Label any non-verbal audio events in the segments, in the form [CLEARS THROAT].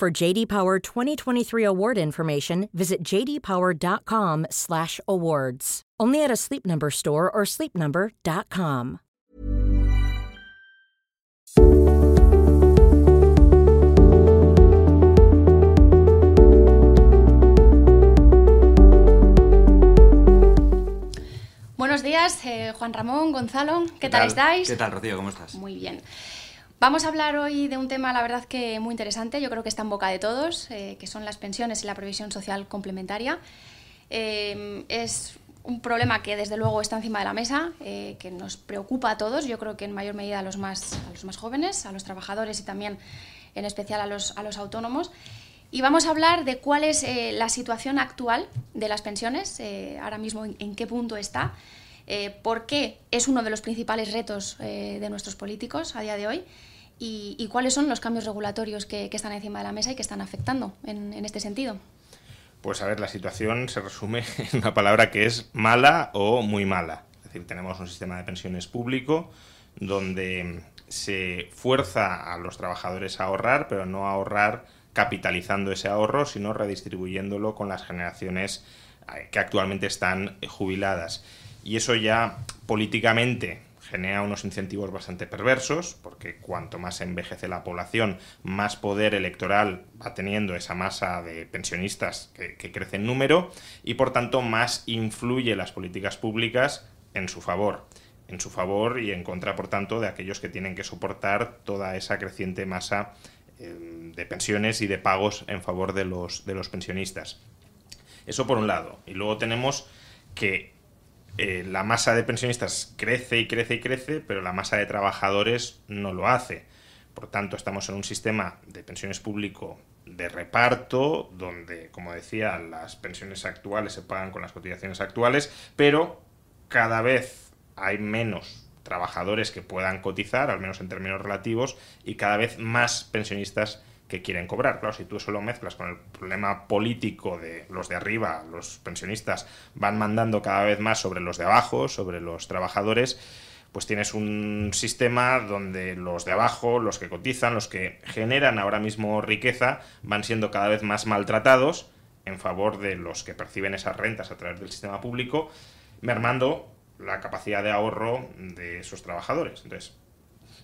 For JD Power 2023 award information, visit jdpower.com/awards. Only at a Sleep Number store or sleepnumber.com. Buenos días, eh, Juan Ramón, Gonzalo, ¿qué, tal, estáis? ¿Qué tal, Rocío? ¿Cómo estás? Muy bien. Vamos a hablar hoy de un tema, la verdad que muy interesante, yo creo que está en boca de todos, eh, que son las pensiones y la previsión social complementaria. Eh, es un problema que desde luego está encima de la mesa, eh, que nos preocupa a todos, yo creo que en mayor medida a los más, a los más jóvenes, a los trabajadores y también en especial a los, a los autónomos. Y vamos a hablar de cuál es eh, la situación actual de las pensiones, eh, ahora mismo en, en, qué punto está, eh, por qué es uno de los principales retos eh, de nuestros políticos a día de hoy y, cuáles son los cambios regulatorios que, que, están encima de la mesa y que están afectando en, en este sentido. Pues a ver, la situación se resume [LAUGHS] en una palabra que es mala o muy mala. Es decir, tenemos un sistema de pensiones público donde se fuerza a los trabajadores a ahorrar, pero no a ahorrar capitalizando ese ahorro, sino redistribuyéndolo con las generaciones eh, que actualmente están jubiladas. Y eso ya políticamente genera unos incentivos bastante perversos, porque cuanto más envejece la población, más poder electoral va teniendo esa masa de pensionistas que, crece en número, y por tanto más influye las políticas públicas en su favor. En su favor y en contra, por tanto, de aquellos que tienen que soportar toda esa creciente masa eh, de pensiones y de pagos en favor de los, de los pensionistas. Eso por un lado. Y luego tenemos que eh, la masa de pensionistas crece y crece y crece, pero la masa de trabajadores no lo hace. Por tanto, estamos en un sistema de pensiones público de reparto, donde, como decía, las pensiones actuales se pagan con las cotizaciones actuales, pero cada vez hay menos trabajadores que puedan cotizar, al menos en términos relativos, y cada vez más pensionistas que quieren cobrar. Claro, si tú eso lo mezclas con el problema político de los de arriba, los pensionistas van mandando cada vez más sobre los de abajo, sobre los trabajadores, pues tienes un sistema donde los de abajo, los que cotizan, los que generan ahora mismo riqueza, van siendo cada vez más maltratados en favor de los que perciben esas rentas a través del sistema público, mermando la capacidad de ahorro de esos trabajadores. Entonces,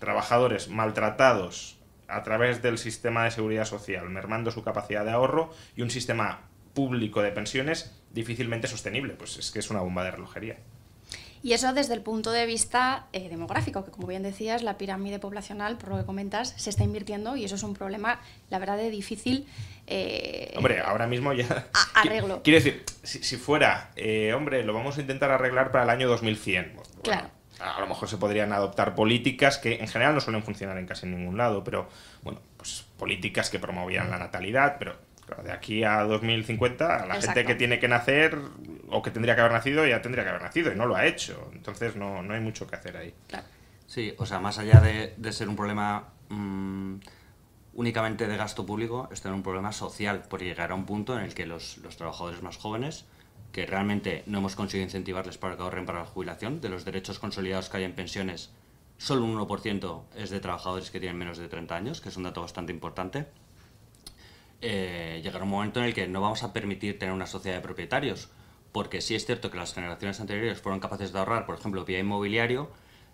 trabajadores maltratados a través del sistema de seguridad social, mermando su capacidad de ahorro y un sistema público de pensiones difícilmente sostenible. Pues es que es una bomba de relojería. Y eso desde el punto de vista eh, demográfico, que como bien decías, la pirámide poblacional, por lo que comentas, se está invirtiendo y eso es un problema, la verdad, de difícil. Eh, hombre, ahora mismo ya. [LAUGHS] arreglo. Quiero decir, si, si fuera, eh, hombre, lo vamos a intentar arreglar para el año 2100. Bueno, claro. A lo mejor se podrían adoptar políticas que en general no suelen funcionar en casi ningún lado, pero bueno, pues políticas que promovían la natalidad, pero claro, de aquí a 2050, a la Exacto. gente que tiene que nacer o que tendría que haber nacido ya tendría que haber nacido y no lo ha hecho. Entonces no, no hay mucho que hacer ahí. Claro. Sí, o sea, más allá de, de ser un problema mmm, únicamente de gasto público, esto es un problema social, porque llegará un punto en el que los, los trabajadores más jóvenes que realmente no hemos conseguido incentivarles para que ahorren para la jubilación. De los derechos consolidados que hay en pensiones, solo un 1% es de trabajadores que tienen menos de 30 años, que es un dato bastante importante. Eh, llegará un momento en el que no vamos a permitir tener una sociedad de propietarios, porque sí es cierto que las generaciones anteriores fueron capaces de ahorrar, por ejemplo, vía inmobiliario,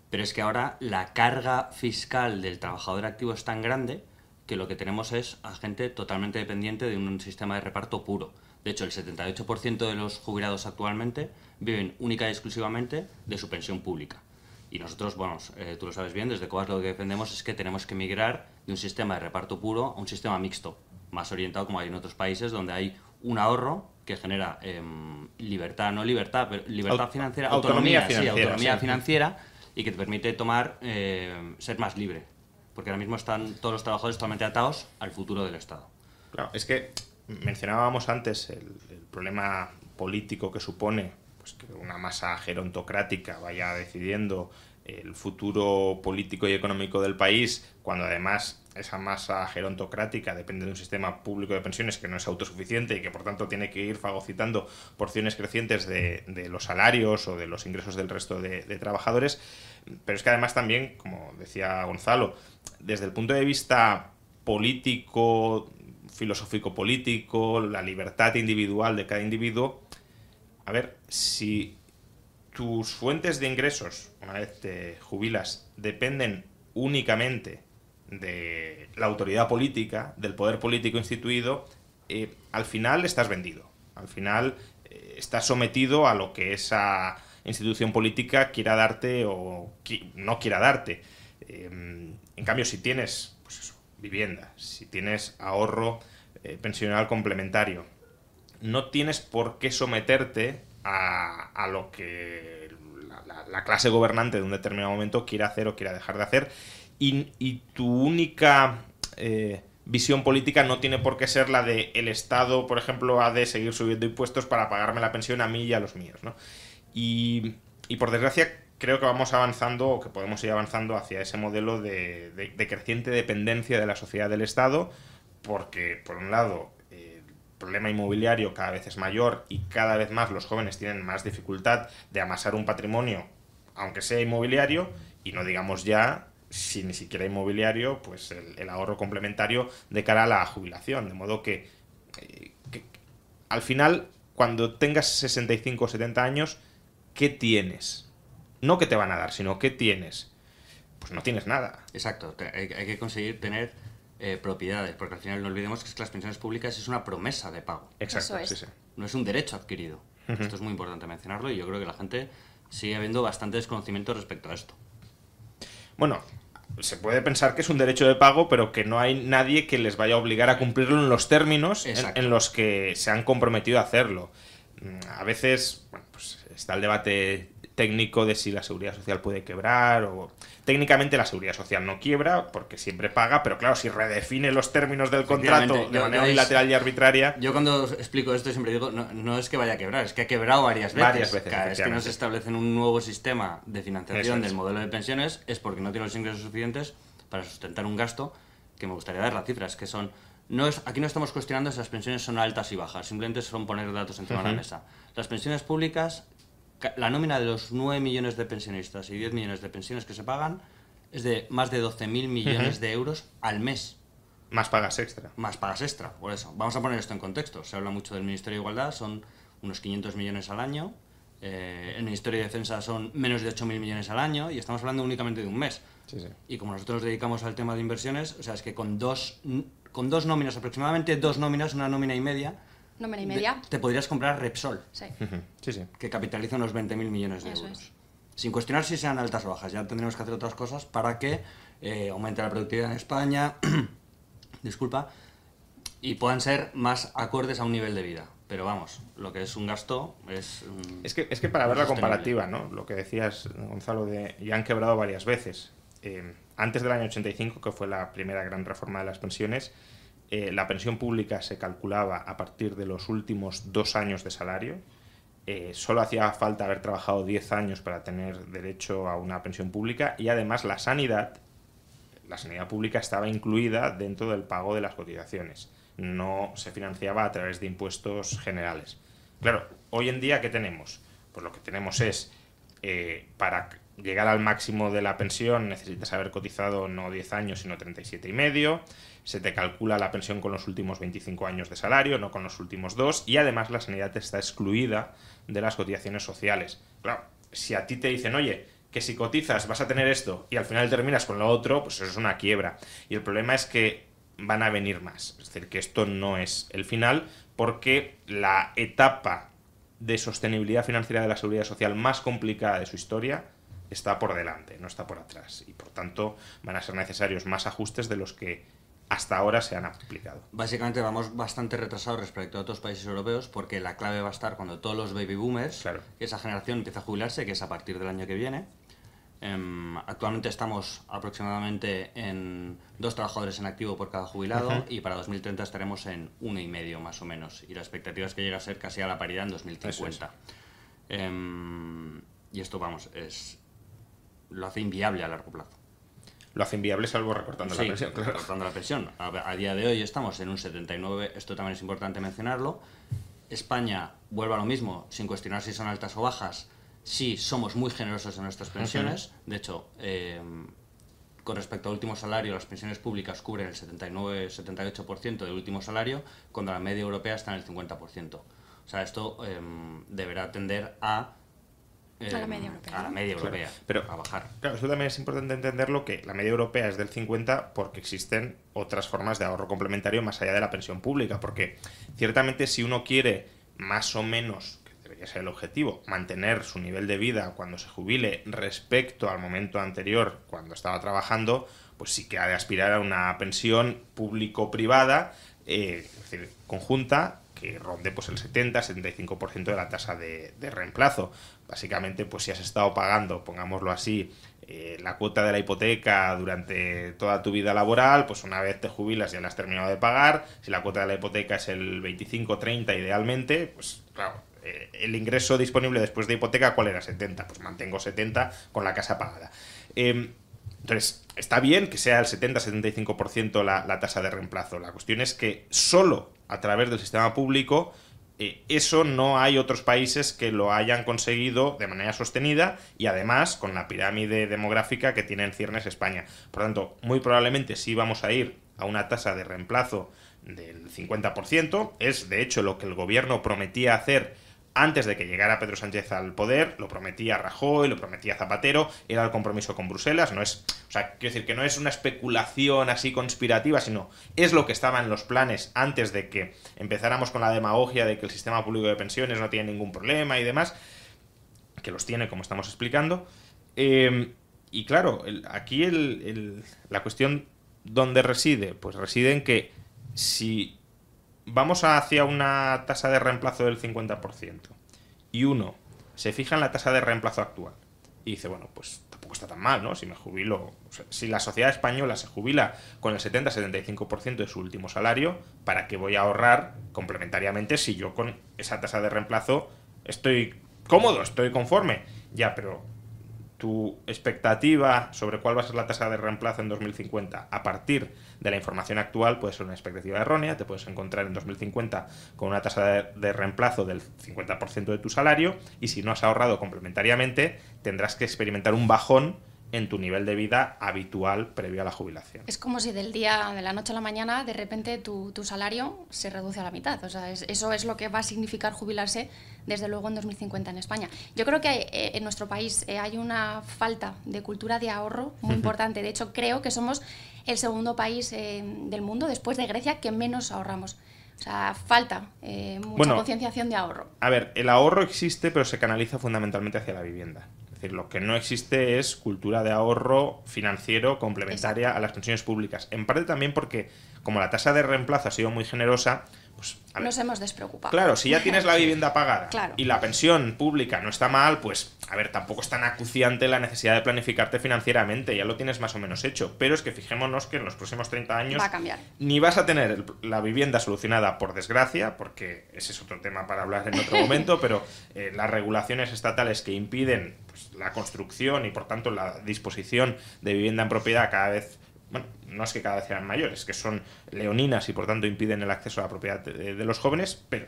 pero es que ahora la carga fiscal del trabajador activo es tan grande que lo que tenemos es a gente totalmente dependiente de un sistema de reparto puro. De hecho, el 78% de los jubilados actualmente viven única y exclusivamente de su pensión pública. Y nosotros, bueno, eh, tú lo sabes bien, desde Cobas lo que defendemos es que tenemos que migrar de un sistema de reparto puro a un sistema mixto, más orientado como hay en otros países, donde hay un ahorro que genera eh, libertad, no libertad, pero libertad Aut financiera, autonomía, autonomía, financiera, sí, autonomía sí. financiera y que te permite tomar, eh, ser más libre. Porque ahora mismo están todos los trabajadores totalmente atados al futuro del Estado. Claro, es que mencionábamos antes el, problema político que supone pues, que una masa gerontocrática vaya decidiendo el futuro político y económico del país, cuando además esa masa gerontocrática depende de un sistema público de pensiones que no es autosuficiente y que por tanto tiene que ir fagocitando porciones crecientes de, los salarios o de los ingresos del resto de, trabajadores. Pero es que además también, como decía Gonzalo, desde el punto de vista político, filosófico-político, la libertad individual de cada individuo, a ver, si tus fuentes de ingresos, una vez te jubilas, dependen únicamente de la autoridad política, del poder político instituido, eh, al final estás vendido. Al final eh, estás sometido a lo que esa institución política quiera darte o no quiera darte. Em, en cambio, si tienes vivienda, si tienes ahorro eh, pensional complementario, no tienes por qué someterte a, lo que la, clase gobernante de un determinado momento quiera hacer o quiera dejar de hacer. Y, tu única eh, visión política no tiene por qué ser la de el Estado, por ejemplo, ha de seguir subiendo impuestos para pagarme la pensión a mí y a los míos. Y, por desgracia creo que vamos avanzando o que podemos ir avanzando hacia ese modelo de, creciente dependencia de la sociedad del Estado, porque por un lado problema inmobiliario cada vez es mayor y cada vez más los jóvenes tienen más dificultad de amasar un patrimonio, aunque sea inmobiliario, y no digamos ya si ni siquiera inmobiliario, pues el, ahorro complementario de cara a la jubilación. De modo que, eh, que, al final, cuando tengas 65 o 70 años, ¿qué tienes? No que te van a dar, sino ¿qué tienes? Pues no tienes nada. Exacto, hay que conseguir tener eh, propiedades, porque al final no olvidemos que, es que las pensiones públicas es una promesa de pago. Exacto, No es un derecho adquirido. Esto es muy importante mencionarlo y yo creo que la gente sigue habiendo bastante desconocimiento respecto a esto. Bueno, se puede pensar que es un derecho de pago, pero que no hay nadie que les vaya a obligar a cumplirlo en los términos en, los que se han comprometido a hacerlo. Mm, a veces, bueno, pues está el debate técnico de si la seguridad social puede quebrar o técnicamente la seguridad social no quiebra porque siempre paga, pero claro, si redefine los términos del contrato de manera unilateral y arbitraria. Yo cuando explico esto siempre digo, no, es que vaya a quebrar, es que ha quebrado varias veces. Varias veces. Cada vez que no se establece un nuevo sistema de financiación del modelo de pensiones es porque no tiene los ingresos suficientes para sustentar un gasto que me gustaría dar las cifras, que son no es, aquí no estamos cuestionando si las pensiones son altas y bajas, simplemente son poner datos encima de la mesa. Las pensiones públicas la nómina de los 9 millones de pensionistas y 10 millones de pensiones que se pagan es de más de 12.000 millones de euros al mes. Más pagas extra. Más pagas extra, por eso. Vamos a poner esto en contexto. Se habla mucho del Ministerio de Igualdad, son unos 500 millones al año. Eh, el Ministerio de Defensa son menos de 8.000 millones al año y estamos hablando únicamente de un mes. Y como nosotros nos dedicamos al tema de inversiones, o sea, es que con dos, con dos nóminas, aproximadamente dos nóminas, una nómina y media, Nómina y media. te podrías comprar Repsol. Sí. sí, sí. Que capitaliza unos 20.000 millones de euros. Sin cuestionar si sean altas o bajas. Ya tendremos que hacer otras cosas para que eh, aumente la productividad en España. [CLEARS THROAT] disculpa. Y puedan ser más acordes a un nivel de vida. Pero vamos, lo que es un gasto es. es, que, es que para ver la comparativa, ¿no? Lo que decías, Gonzalo, de ya han quebrado varias veces. Eh, antes del año 85, que fue la primera gran reforma de las pensiones, eh, la pensión pública se calculaba a partir de los últimos dos años de salario. Eh, solo hacía falta haber trabajado 10 años para tener derecho a una pensión pública y además la sanidad, la sanidad pública estaba incluida dentro del pago de las cotizaciones. No se financiaba a través de impuestos generales. Claro, hoy en día, ¿qué tenemos? Pues lo que tenemos es, eh, para llegar al máximo de la pensión necesitas haber cotizado no 10 años, sino 37 y medio se te calcula la pensión con los últimos 25 años de salario, no con los últimos dos, y además la sanidad está excluida de las cotizaciones sociales. Claro, si a ti te dicen, oye, que si cotizas vas a tener esto y al final terminas con lo otro, pues eso es una quiebra. Y el problema es que van a venir más. Es decir, que esto no es el final porque la etapa de sostenibilidad financiera de la seguridad social más complicada de su historia está por delante, no está por atrás. Y por tanto van a ser necesarios más ajustes de los que hasta ahora se han aplicado. Básicamente vamos bastante retrasados respecto a otros países europeos porque la clave va a estar cuando todos los baby boomers, esa generación empieza a jubilarse, que es a partir del año que viene, Em, actualmente estamos aproximadamente en dos trabajadores en activo por cada jubilado y para 2030 estaremos en uno y medio más o menos. Y la expectativa es que llegue a ser casi a la paridad en 2050. Em, y esto, vamos, es lo hace inviable a largo plazo. Lo hace inviable salvo recortando la pensión. Recortando la pensión. A, día de hoy estamos en un 79, esto también es importante mencionarlo. España vuelve a lo mismo, sin cuestionar si son altas o bajas. Sí, somos muy generosos en nuestras pensiones. De hecho, em, con respecto al último salario, las pensiones públicas cubren el 79-78% del último salario, cuando la media europea está en el 50%. O sea, esto em, deberá tender a a la media europea. A la media europea. pero a bajar. Claro, eso también es importante entenderlo que la media europea es del 50 porque existen otras formas de ahorro complementario más allá de la pensión pública. Porque ciertamente si uno quiere más o menos, que debería ser el objetivo, mantener su nivel de vida cuando se jubile respecto al momento anterior cuando estaba trabajando, pues sí que ha de aspirar a una pensión público-privada, eh, es decir, conjunta, que ronde pues el 70-75% de la tasa de, reemplazo. Básicamente, pues si has estado pagando, pongámoslo así, eh, la cuota de la hipoteca durante toda tu vida laboral, pues una vez te jubilas ya la has terminado de pagar. Si la cuota de la hipoteca es el 25-30 idealmente, pues claro, eh, el ingreso disponible después de hipoteca, ¿cuál era? 70. Pues mantengo 70 con la casa pagada. Em, entonces, está bien que sea el 70-75% la, la tasa de reemplazo. La cuestión es que solo a través del sistema público, eh, eso no hay otros países que lo hayan conseguido de manera sostenida y además con la pirámide demográfica que tiene en ciernes España. Por lo tanto, muy probablemente sí vamos a ir a una tasa de reemplazo del 50%. Es de hecho lo que el gobierno prometía hacer antes de que llegara Pedro Sánchez al poder, lo prometía Rajoy, lo prometía Zapatero, era el compromiso con Bruselas, no es, o sea, quiero decir que no es una especulación así conspirativa, sino es lo que estaba en los planes antes de que empezáramos con la demagogia de que el sistema público de pensiones no tiene ningún problema y demás, que los tiene, como estamos explicando. Em, y claro, aquí la cuestión dónde reside, pues reside en que si vamos hacia una tasa de reemplazo del 50% y uno se fija en la tasa de reemplazo actual y dice, bueno, pues tampoco está tan mal, ¿no? Si me jubilo, si la sociedad española se jubila con el 70-75% de su último salario, ¿para qué voy a ahorrar complementariamente si yo con esa tasa de reemplazo estoy cómodo, estoy conforme? Ya, pero tu expectativa sobre cuál va a ser la tasa de reemplazo en 2050 a partir de la información actual puede ser una expectativa errónea, te puedes encontrar en 2050 con una tasa de, reemplazo del 50% de tu salario y si no has ahorrado complementariamente tendrás que experimentar un bajón en tu nivel de vida habitual previo a la jubilación. Es como si del día, de la noche a la mañana, de repente tu, salario se reduce a la mitad. O sea, eso es lo que va a significar jubilarse, desde luego, en 2050 en España. Yo creo que eh, en nuestro país eh, hay una falta de cultura de ahorro muy importante. De hecho, creo que somos el segundo país eh, del mundo, después de Grecia, que menos ahorramos. O sea, falta mucha concienciación de ahorro. A ver, el ahorro existe, pero se canaliza fundamentalmente hacia la vivienda lo que no existe es cultura de ahorro financiero complementaria a las pensiones públicas. En parte también porque, como la tasa de reemplazo ha sido muy generosa, pues, nos hemos despreocupado. Claro, si ya [LAUGHS] tienes la vivienda pagada y la pensión pública no está mal, pues, a ver, tampoco es tan acuciante la necesidad de planificarte financieramente, ya lo tienes más o menos hecho. Pero es que fijémonos que en los próximos 30 años Va a cambiar. ni vas a tener la vivienda solucionada por desgracia, porque ese es otro tema para hablar en otro [LAUGHS] momento, pero eh, las regulaciones estatales que impiden pues, la construcción y por tanto la disposición de vivienda en propiedad cada vez bueno, no es que cada vez sean mayores, que son leoninas y por tanto impiden el acceso a la propiedad de, los jóvenes, pero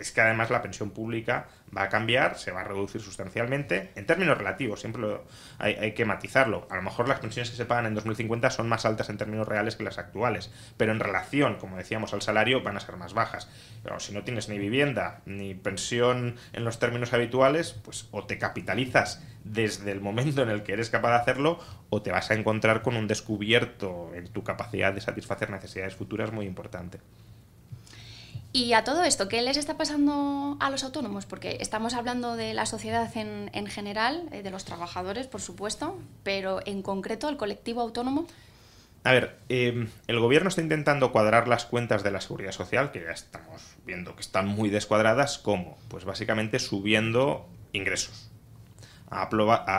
es que además la pensión pública va a cambiar, se va a reducir sustancialmente, en términos relativos, siempre hay, que matizarlo. A lo mejor las pensiones que se pagan en 2050 son más altas en términos reales que las actuales, pero en relación, como decíamos, al salario van a ser más bajas. Pero si no tienes ni vivienda ni pensión en los términos habituales, pues o te capitalizas desde el momento en el que eres capaz de hacerlo, o te vas a encontrar con un descubierto en tu capacidad de satisfacer necesidades futuras muy importante. Y a todo esto, ¿qué les está pasando a los autónomos? Porque estamos hablando de la sociedad en, general, eh, de los trabajadores, por supuesto, pero en concreto el colectivo autónomo. A ver, em, el gobierno está intentando cuadrar las cuentas de la seguridad social, que ya estamos viendo que están muy descuadradas, ¿cómo? Pues básicamente subiendo ingresos. ha,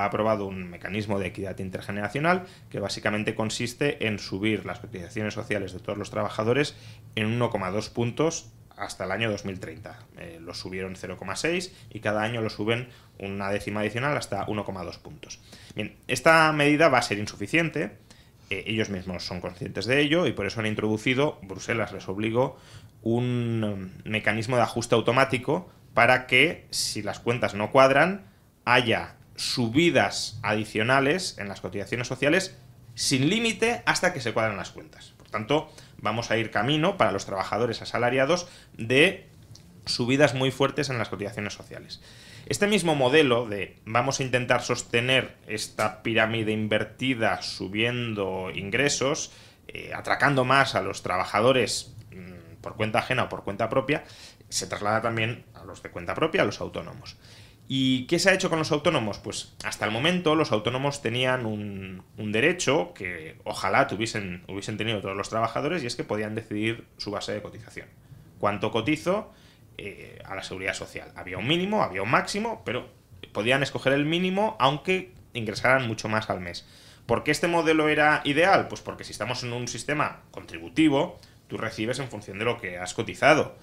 aprobado un mecanismo de equidad intergeneracional que básicamente consiste en subir las cotizaciones sociales de todos los trabajadores en 1,2 puntos hasta el año 2030. Eh, lo subieron 0,6 y cada año lo suben una décima adicional hasta 1,2 puntos. Bien, esta medida va a ser insuficiente, eh, ellos mismos son conscientes de ello y por eso han introducido, Bruselas les obligó, un mm, mecanismo de ajuste automático para que si las cuentas no cuadran, haya subidas adicionales en las cotizaciones sociales sin límite hasta que se cuadran las cuentas. Tanto, vamos a ir camino para los trabajadores asalariados de subidas muy fuertes en las cotizaciones sociales. Este mismo modelo de vamos a intentar sostener esta pirámide invertida subiendo ingresos, eh, atracando más a los trabajadores mm, por cuenta ajena o por cuenta propia, se traslada también a los de cuenta propia, a los autónomos. ¿Y qué se ha hecho con los autónomos? Pues hasta el momento los autónomos tenían un, derecho que ojalá tuviesen, hubiesen tenido todos los trabajadores y es que podían decidir su base de cotización. ¿Cuánto cotizo eh, a la seguridad social? Había un mínimo, había un máximo, pero podían escoger el mínimo aunque ingresaran mucho más al mes. ¿Por qué este modelo era ideal? Pues porque si estamos en un sistema contributivo, tú recibes en función de lo que has cotizado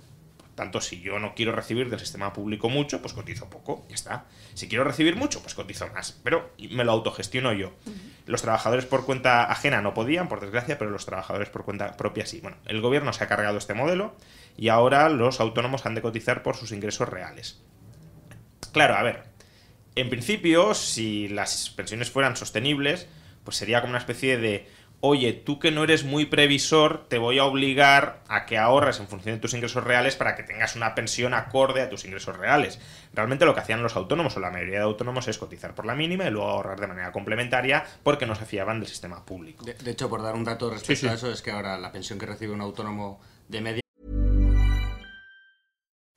tanto, si yo no quiero recibir del sistema público mucho, pues cotizo poco, ya está. Si quiero recibir mucho, pues cotizo más. Pero me lo autogestiono yo. Los trabajadores por cuenta ajena no podían, por desgracia, pero los trabajadores por cuenta propia sí. Bueno, el gobierno se ha cargado este modelo y ahora los autónomos han de cotizar por sus ingresos reales. Claro, a ver, en principio, si las pensiones fueran sostenibles, pues sería como una especie de oye, tú que no eres muy previsor, te voy a obligar a que ahorres en función de tus ingresos reales para que tengas una pensión acorde a tus ingresos reales. Realmente lo que hacían los autónomos o la mayoría de autónomos es cotizar por la mínima y luego ahorrar de manera complementaria porque no se fiaban del sistema público. De, hecho, por dar un dato respecto a eso, es que ahora la pensión que recibe un autónomo de media...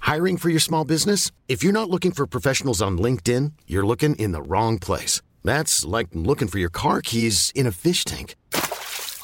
Hiring for your small business? If you're not looking for professionals on LinkedIn, you're looking in the wrong place. That's like looking for your car keys in a fish tank.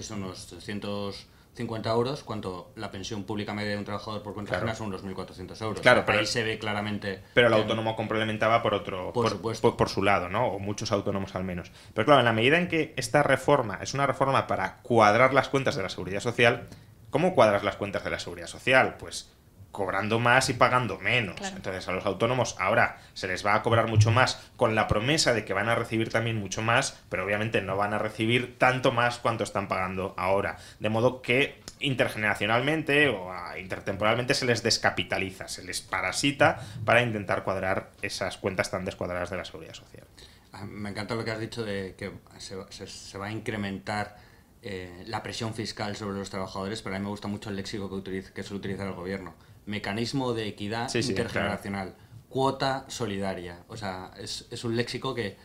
es unos 300 50 euros, cuando la pensión pública media de un trabajador por cuenta ajena son unos 1.400 euros. Claro, pero ahí se ve claramente. Pero el autónomo complementaba por otro, por, por, por, su lado, ¿no? O muchos autónomos al menos. Pero claro, en la medida en que esta reforma es una reforma para cuadrar las cuentas de la seguridad social, ¿cómo cuadras las cuentas de la seguridad social? Pues cobrando más y pagando menos. Entonces a los autónomos ahora se les va a cobrar mucho más con la promesa de que van a recibir también mucho más, pero obviamente no van a recibir tanto más cuanto están pagando ahora. De modo que intergeneracionalmente o intertemporalmente se les descapitaliza, se les parasita para intentar cuadrar esas cuentas tan descuadradas de la seguridad social. Ah, me encanta lo que has dicho de que se, va a incrementar eh, la presión fiscal sobre los trabajadores, pero a mí me gusta mucho el léxico que, utiliza, que suele utilizar el gobierno mecanismo de equidad intergeneracional, cuota solidaria. O sea, es, un léxico que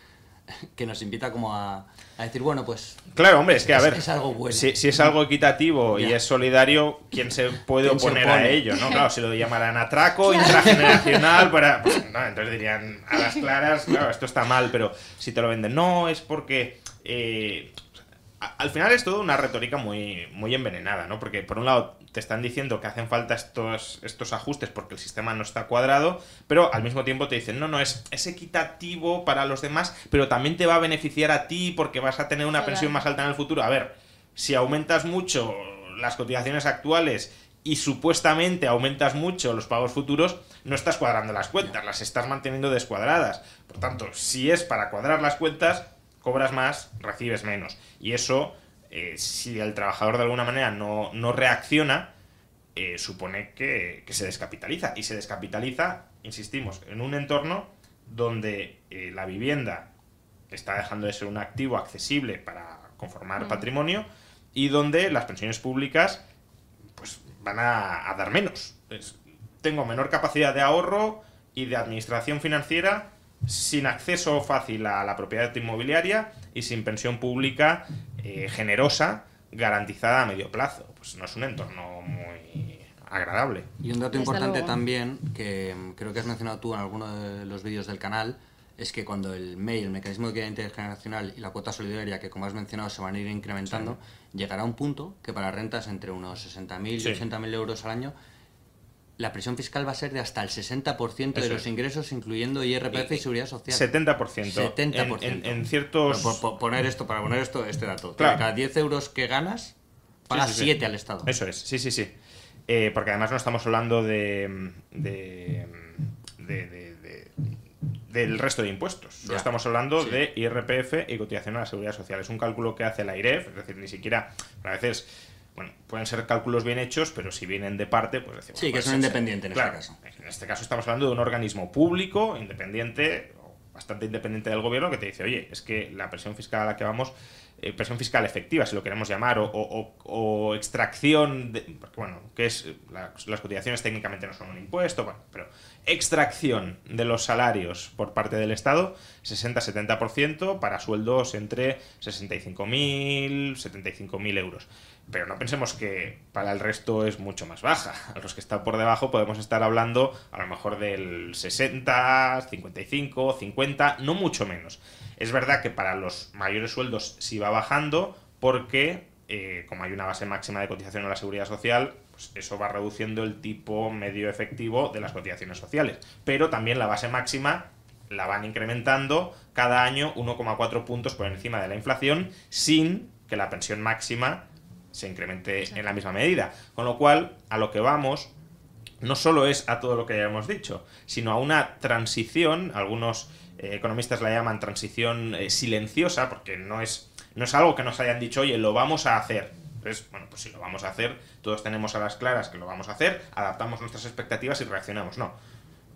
que nos invita como a, a decir, bueno, pues Claro, hombre, es que a Es- ver, es algo bueno. si, si es algo equitativo y es solidario, ¿quién se puede ¿Quién se oponer a ello? ¿no? [LAUGHS] Claro, si lo llamaran atraco intrageneracional, para, pues, no, entonces dirían a las claras, claro, esto está mal, pero si te lo venden, no, es porque... eh, al final es todo una retórica muy, muy envenenada, ¿no? Porque por un lado te están diciendo que hacen falta estos, estos ajustes porque el sistema no está cuadrado, pero al mismo tiempo te dicen, no, no, es, es equitativo para los demás, pero también te va a beneficiar a ti porque vas a tener una pensión más alta en el futuro. A ver, si aumentas mucho las cotizaciones actuales y supuestamente aumentas mucho los pagos futuros, no estás cuadrando las cuentas, las estás manteniendo descuadradas. Por tanto, si es para cuadrar las cuentas, cobras más, recibes menos. Y eso, eh, si el trabajador de alguna manera no, no reacciona, eh, supone que, que se descapitaliza. Y se descapitaliza, insistimos, en un entorno donde eh, la vivienda está dejando de ser un activo accesible para conformar patrimonio y donde las pensiones públicas pues van a, a dar menos. Tengo menor capacidad de ahorro y de administración financiera sin acceso fácil a la propiedad inmobiliaria y sin pensión pública eh, generosa garantizada a medio plazo. Pues no es un entorno muy agradable. Y un dato Desde importante luego. también, que creo que has mencionado tú en alguno de los vídeos del canal, es que cuando el MEI, el mecanismo de equidad intergeneracional y la cuota solidaria, que como has mencionado se van a ir incrementando, llegará a un punto que para rentas entre unos 60.000 Sí. y 80.000 euros al año, la presión fiscal va a ser de hasta el 60% de Eso los es. ingresos, incluyendo IRPF y, seguridad social. 70%. 70%. En, en- en ciertos... Pero por- por poner esto, para poner esto, este dato. Claro. Cada 10 euros que ganas, pagas Sí, sí, sí. 7 al Estado. Eso es, sí, sí, sí. Eh, porque además no estamos hablando de, de, de- de- de- del resto de impuestos. Ya, estamos hablando sí. de IRPF y cotización a la seguridad social. Es un cálculo que hace la IREF, es decir, ni siquiera a veces. Bueno, pueden ser cálculos bien hechos, pero si vienen de parte, pues decimos. Sí, que son es- independientes en este caso. En este caso estamos hablando de un organismo público, independiente, o bastante independiente del gobierno, que te dice, oye, es que la presión fiscal a la que vamos, eh, presión fiscal efectiva, si lo queremos llamar, o, extracción, de, bueno, que es, las cotizaciones técnicamente no son un impuesto, bueno, pero extracción de los salarios por parte del Estado, 60-70% para sueldos entre 65.000, 75.000 euros. Pero no pensemos que para el resto es mucho más baja. A los que están por debajo podemos estar hablando a lo mejor del 60, 55, 50, no mucho menos. Es verdad que para los mayores sueldos sí va bajando porque, eh, como hay una base máxima de cotización a la seguridad social, pues eso va reduciendo el tipo medio efectivo de las cotizaciones sociales. Pero también la base máxima la van incrementando cada año 1,4 puntos por encima de la inflación sin que la pensión máxima se incremente en la misma medida. Con lo cual, a lo que vamos no solo es a todo lo que ya hemos dicho, sino a una transición, algunos eh, economistas la llaman transición eh, silenciosa, porque no es, no es algo que nos hayan dicho, oye, lo vamos a hacer. Entonces, bueno, pues si lo vamos a hacer, todos tenemos a las claras que lo vamos a hacer, adaptamos nuestras expectativas y reaccionamos. No.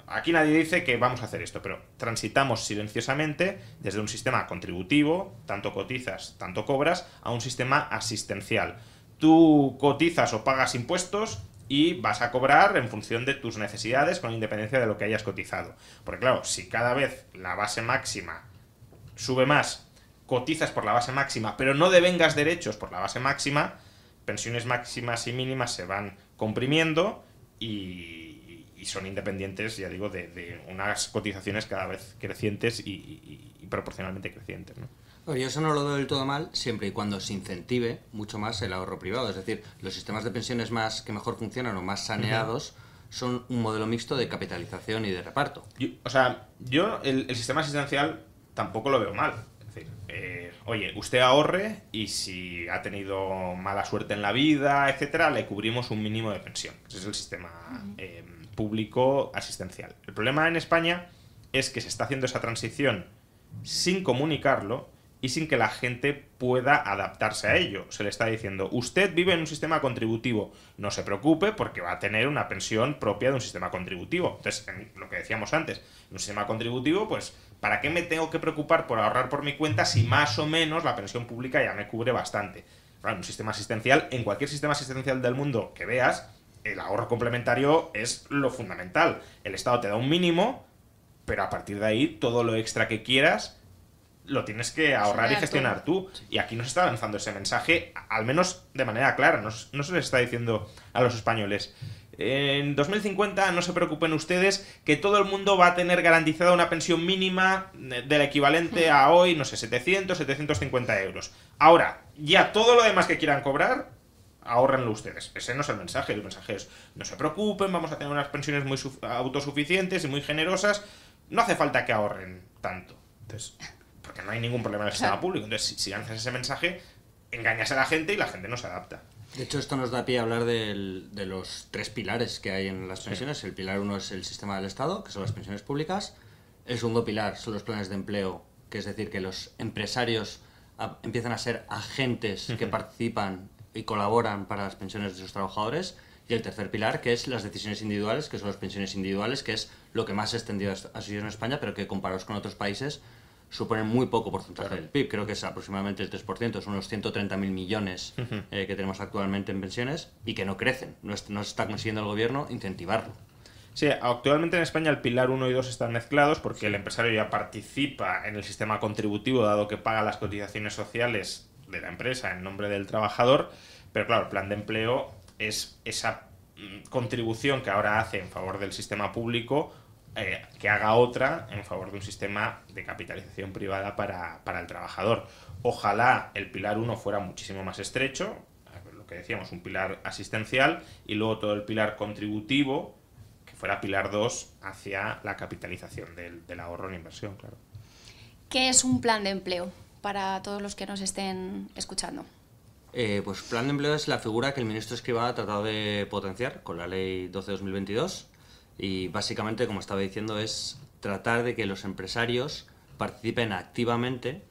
Aquí nadie dice que vamos a hacer esto, pero transitamos silenciosamente desde un sistema contributivo, tanto cotizas, tanto cobras, a un sistema asistencial. Tú cotizas o pagas impuestos y vas a cobrar en función de tus necesidades con independencia de lo que hayas cotizado. Porque claro, si cada vez la base máxima sube más, cotizas por la base máxima, pero no devengas derechos por la base máxima, pensiones máximas y mínimas se van comprimiendo y, son independientes, ya digo, de, unas cotizaciones cada vez crecientes y, proporcionalmente crecientes. Oye, yo eso no lo veo del todo mal siempre y cuando se incentive mucho más el ahorro privado. Es decir, los sistemas de pensiones más que mejor funcionan o más saneados son un modelo mixto de capitalización y de reparto. Yo- o sea, yo el, el sistema asistencial tampoco lo veo mal. Es decir, eh, oye, usted ahorre y si ha tenido mala suerte en la vida, etcétera, le cubrimos un mínimo de pensión. Ese es el sistema eh, público asistencial. El problema en España es que se está haciendo esa transición sin comunicarlo y sin que la gente pueda adaptarse a ello. Se le está diciendo, usted vive en un sistema contributivo, no se preocupe porque va a tener una pensión propia de un sistema contributivo. Entonces, en lo que decíamos antes, en un sistema contributivo, pues, ¿para qué me tengo que preocupar por ahorrar por mi cuenta si más o menos la pensión pública ya me cubre bastante? Un sistema asistencial, en cualquier sistema asistencial del mundo que veas, el ahorro complementario es lo fundamental. El Estado te da un mínimo, pero a partir de ahí todo lo extra que quieras lo tienes que ahorrar y gestionar tú. Y aquí nos está lanzando ese mensaje, al menos de manera clara. No, no se les está diciendo a los españoles. En 2050 no se preocupen ustedes que todo el mundo va a tener garantizada una pensión mínima del equivalente a hoy, no sé, 700, 750 euros. Ahora, ya todo lo demás que quieran cobrar, ahorrenlo ustedes. Ese no es el mensaje. El mensaje es, no se preocupen, vamos a tener unas pensiones muy autosuficientes y muy generosas. No hace falta que ahorren tanto. Entonces, porque no hay ningún problema en el sistema público. Entonces, si, lanzas ese mensaje, engañas a la gente y la gente no se adapta. De hecho, esto nos da pie a hablar de los tres pilares que hay en las pensiones. El pilar uno es el sistema del Estado, que son las pensiones públicas. El segundo pilar son los planes de empleo, que es decir, que los empresarios empiezan a ser agentes que participan y colaboran para las pensiones de sus trabajadores. Y el tercer pilar, que es las decisiones individuales, que son las pensiones individuales, que es lo que más extendido ha sido en España, pero que comparados con otros países suponen muy poco porcentaje del PIB. Creo que es aproximadamente el 3%, son unos 130.000 millones eh, que tenemos actualmente en pensiones y que no crecen. No, no está consiguiendo el gobierno incentivarlo. Sí, actualmente en España el pilar 1 y 2 están mezclados porque el empresario ya participa en el sistema contributivo dado que paga las cotizaciones sociales de la empresa en nombre del trabajador, pero claro, el plan de empleo es esa mm, contribución que ahora hace en favor del sistema público eh, que haga otra en favor de un sistema de capitalización privada para, el trabajador. Ojalá el pilar 1 fuera muchísimo más estrecho, lo que decíamos, un pilar asistencial, y luego todo el pilar contributivo, que fuera pilar 2 hacia la capitalización del, ahorro en inversión, claro. ¿Qué es un plan de empleo para todos los que nos estén escuchando? Eh, pues plan de empleo es la figura que el ministro Escrivá ha tratado de potenciar con la ley 12-2022 y básicamente, como estaba diciendo, es tratar de que los empresarios participen activamente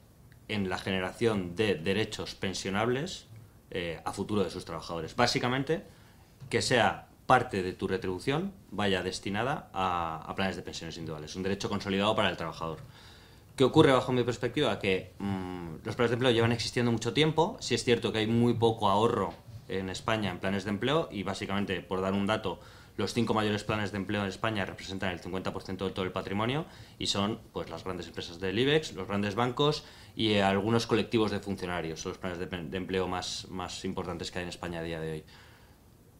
en la generación de derechos pensionables eh, a futuro de sus trabajadores. Básicamente, que sea parte de tu retribución vaya destinada a, planes de pensiones individuales, un derecho consolidado para el trabajador. ¿Qué ocurre bajo mi perspectiva? Que mm, los planes de empleo llevan existiendo mucho tiempo, si es cierto que hay muy poco ahorro en España en planes de empleo y básicamente, por dar un dato, los cinco mayores planes de empleo en España representan el 50% de todo el patrimonio y son pues, las grandes empresas del IBEX, los grandes bancos y eh, algunos colectivos de funcionarios. Son los planes de, empleo más, importantes que hay en España a día de hoy.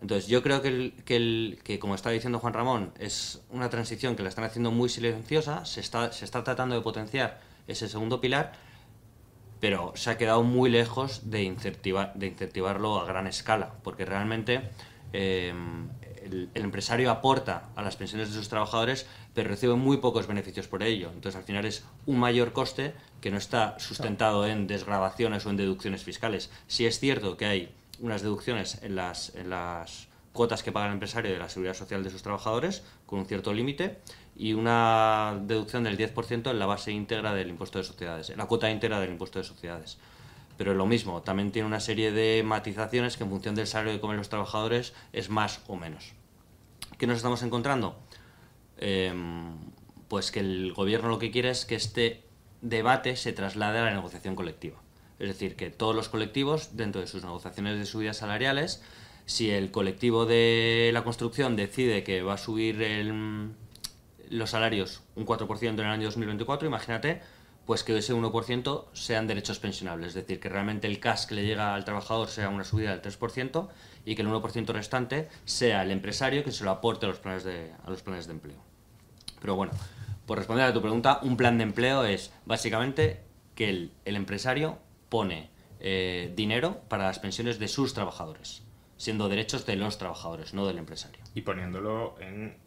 Entonces, yo creo que, que, el, que, como está diciendo Juan Ramón, es una transición que la están haciendo muy silenciosa, se está, se está tratando de potenciar ese segundo pilar, pero se ha quedado muy lejos de, incentivar, de incentivarlo a gran escala, porque realmente eh, el, empresario aporta a las pensiones de sus trabajadores, pero recibe muy pocos beneficios por ello. Entonces, al final es un mayor coste que no está sustentado en desgrabaciones o en deducciones fiscales. Si es cierto que hay unas deducciones en las, en las cuotas que paga el empresario de la seguridad social de sus trabajadores, con un cierto límite, y una deducción del 10% en la base íntegra del impuesto de sociedades, en la cuota íntegra del impuesto de sociedades pero lo mismo, también tiene una serie de matizaciones que en función del salario que comen los trabajadores es más o menos. ¿Qué nos estamos encontrando? Em, pues que el gobierno lo que quiere es que este debate se traslade a la negociación colectiva. Es decir, que todos los colectivos, dentro de sus negociaciones de subidas salariales, si el colectivo de la construcción decide que va a subir los salarios un 4% en el año 2024, imagínate pues que ese 1% sean derechos pensionables, es decir, que realmente el CAS que le llega al trabajador sea una subida del 3% y que el 1% restante sea el empresario que se lo aporte a los planes de, a los planes de empleo. Pero bueno, por responder a tu pregunta, un plan de empleo es básicamente que el, empresario pone eh, dinero para las pensiones de sus trabajadores, siendo derechos de los trabajadores, no del empresario. Y poniéndolo en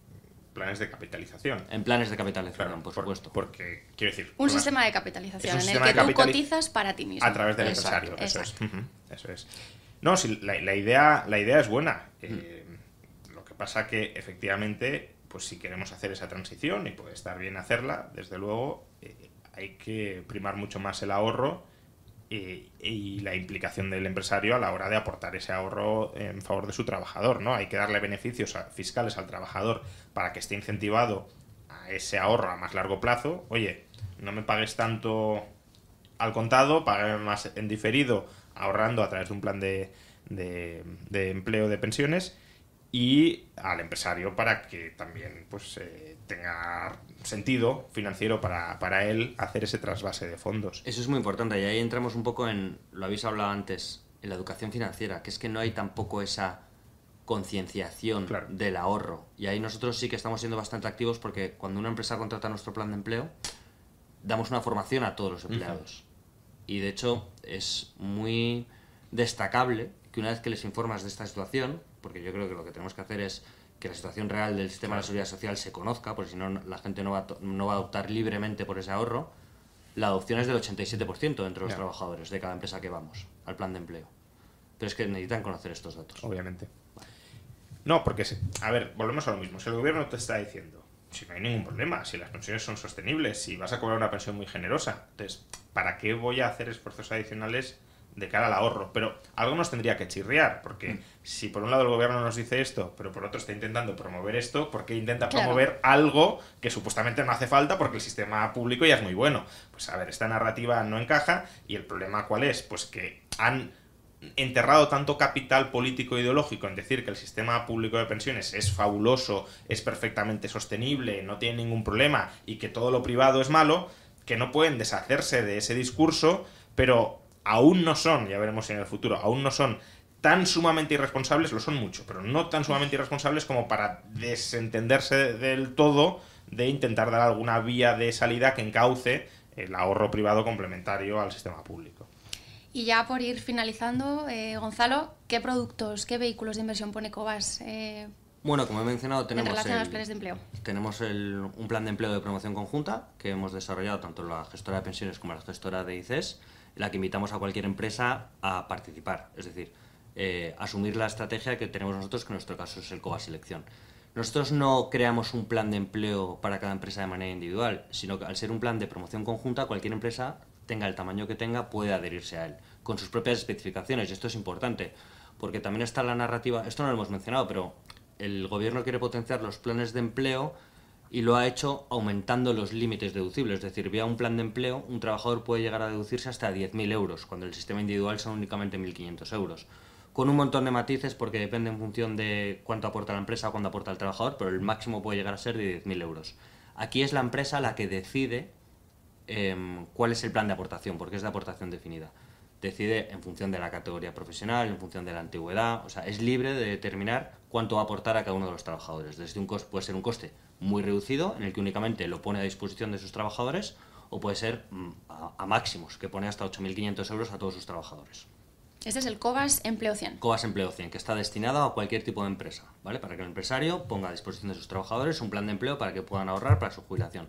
planes de capitalización. En planes de capitalización, por, supuesto. Porque, quiero decir... Un sistema de capitalización en el que tú cotizas para ti mismo. A través del empresario, eso es. Eso es. No, sí, la, idea, la idea es buena. Eh, mm. lo que pasa que, efectivamente, pues si queremos hacer esa transición, y puede estar bien hacerla, desde luego, eh, hay que primar mucho más el ahorro y, la implicación del empresario a la hora de aportar ese ahorro en favor de su trabajador, ¿no? Hay que darle beneficios fiscales al trabajador para que esté incentivado a ese ahorro a más largo plazo. Oye, no me pagues tanto al contado, pague más en diferido, ahorrando a través de un plan de, de, empleo de pensiones y al empresario para que también pues eh, tenga sentido financiero para, para, él hacer ese trasvase de fondos. Eso es muy importante y ahí entramos un poco en, lo habéis hablado antes, en la educación financiera, que es que no hay tampoco esa concienciación del ahorro. Y ahí nosotros sí que estamos siendo bastante activos porque cuando una empresa contrata nuestro plan de empleo, damos una formación a todos los empleados. Y de hecho es muy destacable que una vez que les informas de esta situación, porque yo creo que lo que tenemos que hacer es que la situación real del sistema de la seguridad social se conozca, porque si no la gente no va, a no va a optar libremente por ese ahorro, la adopción es del 87% entre los trabajadores de cada empresa que vamos al plan de empleo. Pero es que necesitan conocer estos datos. Obviamente. No, porque, a ver, volvemos a lo mismo. Si el gobierno te está diciendo, si no hay ningún problema, si las pensiones son sostenibles, si vas a cobrar una pensión muy generosa, entonces, ¿para qué voy a hacer esfuerzos adicionales de cara al ahorro? Pero algo nos tendría que chirriar, porque mm. si por un lado el gobierno nos dice esto, pero por otro está intentando promover esto, ¿por qué intenta promover algo que supuestamente no hace falta porque el sistema público ya es muy bueno? Pues a ver, esta narrativa no encaja y el problema cuál es? Pues que han enterrado tanto capital político e ideológico en decir que el sistema público de pensiones es fabuloso, es perfectamente sostenible, no tiene ningún problema y que todo lo privado es malo, que no pueden deshacerse de ese discurso, pero aún no son, ya veremos en el futuro, aún no son tan sumamente irresponsables, lo son mucho, pero no tan sumamente irresponsables como para desentenderse del todo de intentar dar alguna vía de salida que encauce el ahorro privado complementario al sistema público. Y ya por ir finalizando, eh, Gonzalo, ¿qué productos, qué vehículos de inversión pone Cobas? Eh, bueno, como he mencionado, tenemos, el, planes de empleo. tenemos un plan de empleo de promoción conjunta que hemos desarrollado tanto la gestora de pensiones como la gestora de ICES, la que invitamos a cualquier empresa a participar, es decir, eh, asumir la estrategia que tenemos nosotros, que en nuestro caso es el Cobas Selección. Nosotros no creamos un plan de empleo para cada empresa de manera individual, sino que al ser un plan de promoción conjunta, cualquier empresa tenga el tamaño que tenga, puede adherirse a él, con sus propias especificaciones. Y esto es importante, porque también está la narrativa, esto no lo hemos mencionado, pero el gobierno quiere potenciar los planes de empleo y lo ha hecho aumentando los límites deducibles. Es decir, vía un plan de empleo, un trabajador puede llegar a deducirse hasta 10.000 euros, cuando el sistema individual son únicamente 1.500 euros. Con un montón de matices, porque depende en función de cuánto aporta la empresa o cuánto aporta el trabajador, pero el máximo puede llegar a ser de 10.000 euros. Aquí es la empresa la que decide Em, cuál es el plan de aportación, porque es de aportación definida. Decide en función de la categoría profesional, en función de la antigüedad, o sea, es libre de determinar cuánto va a aportar a cada uno de los trabajadores. Desde un coste, puede ser un coste muy reducido, en el que únicamente lo pone a disposición de sus trabajadores, o puede ser mm, a, máximos, que pone hasta 8.500 euros a todos sus trabajadores. Este es el COBAS Empleo 100. COBAS Empleo 100, que está destinado a cualquier tipo de empresa, ¿vale? Para que el empresario ponga a disposición de sus trabajadores un plan de empleo para que puedan ahorrar para su jubilación.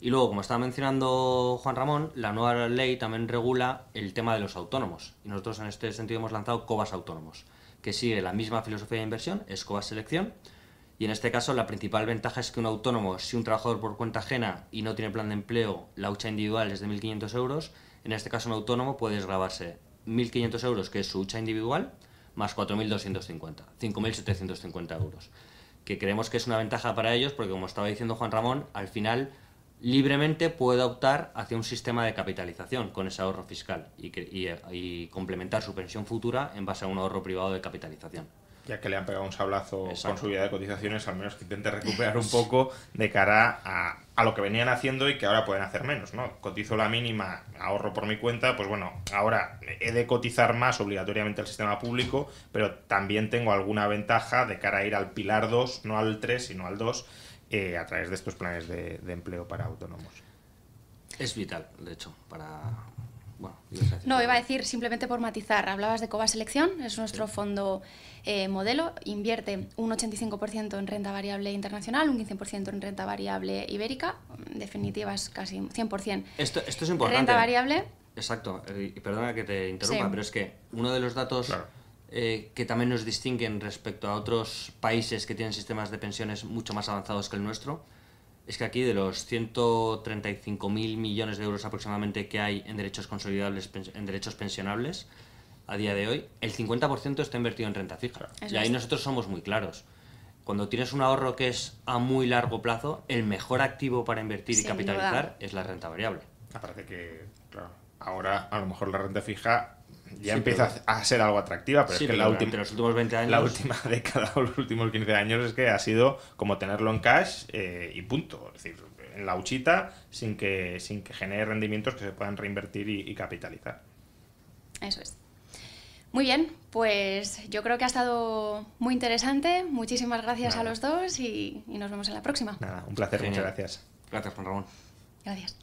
Y luego, como estaba mencionando Juan Ramón, la nueva ley también regula el tema de los autónomos. Y nosotros en este sentido hemos lanzado COBAS Autónomos, que sigue la misma filosofía de inversión, es COBAS Selección. Y en este caso la principal ventaja es que un autónomo, si un trabajador por cuenta ajena y no tiene plan de empleo, la hucha individual es de 1.500 euros, en este caso un autónomo puede desgravarse 1.500 euros, que es su hucha individual, más 4.250, 5.750 euros. Que creemos que es una ventaja para ellos porque, como estaba diciendo Juan Ramón, al final libremente puede optar hacia un sistema de capitalización con ese ahorro fiscal y, complementar su pensión futura en base a un ahorro privado de capitalización. Ya que le han pegado un sablazo con su vida de cotizaciones, al menos que intente recuperar un poco de cara a, a, lo que venían haciendo y que ahora pueden hacer menos, ¿no? Cotizo la mínima, ahorro por mi cuenta, pues bueno, ahora he de cotizar más obligatoriamente al sistema público, pero también tengo alguna ventaja de cara a ir al pilar 2, no al 3, sino al 2, eh, a través de estos planes de, empleo para autónomos. Es vital, de hecho, para... Bueno, no, iba a decir simplemente por matizar. Hablabas de Cova Selección, es nuestro fondo eh, modelo, invierte un 85% en renta variable internacional, un 15% en renta variable ibérica, en definitiva es casi 100%. Esto, esto es importante. Renta variable. Exacto, y perdona que te interrumpa, pero es que uno de los datos eh, que también nos distinguen respecto a otros países que tienen sistemas de pensiones mucho más avanzados que el nuestro, es que aquí de los 135.000 millones de euros aproximadamente que hay en derechos consolidables, en derechos pensionables, a día de hoy, el 50% está invertido en renta fija. y ahí nosotros somos muy claros. Cuando tienes un ahorro que es a muy largo plazo, el mejor activo para invertir y capitalizar es la renta variable. Aparte que, claro, ahora a lo mejor la renta fija ya Sí, empieza pero- a ser algo atractiva, pero Sí, es que pero la última, los últimos 20 años... la última [LAUGHS] década o los últimos 15 años es que ha sido como tenerlo en cash eh, y punto. Es decir, en la huchita sin que, sin que genere rendimientos que se puedan reinvertir y, y capitalizar. Eso es. Muy bien, pues yo creo que ha estado muy interesante. Muchísimas gracias Nada. a los dos y, y nos vemos en la próxima. Nada, un placer, Genial. muchas gracias. Gracias, Juan Ramón. Gracias.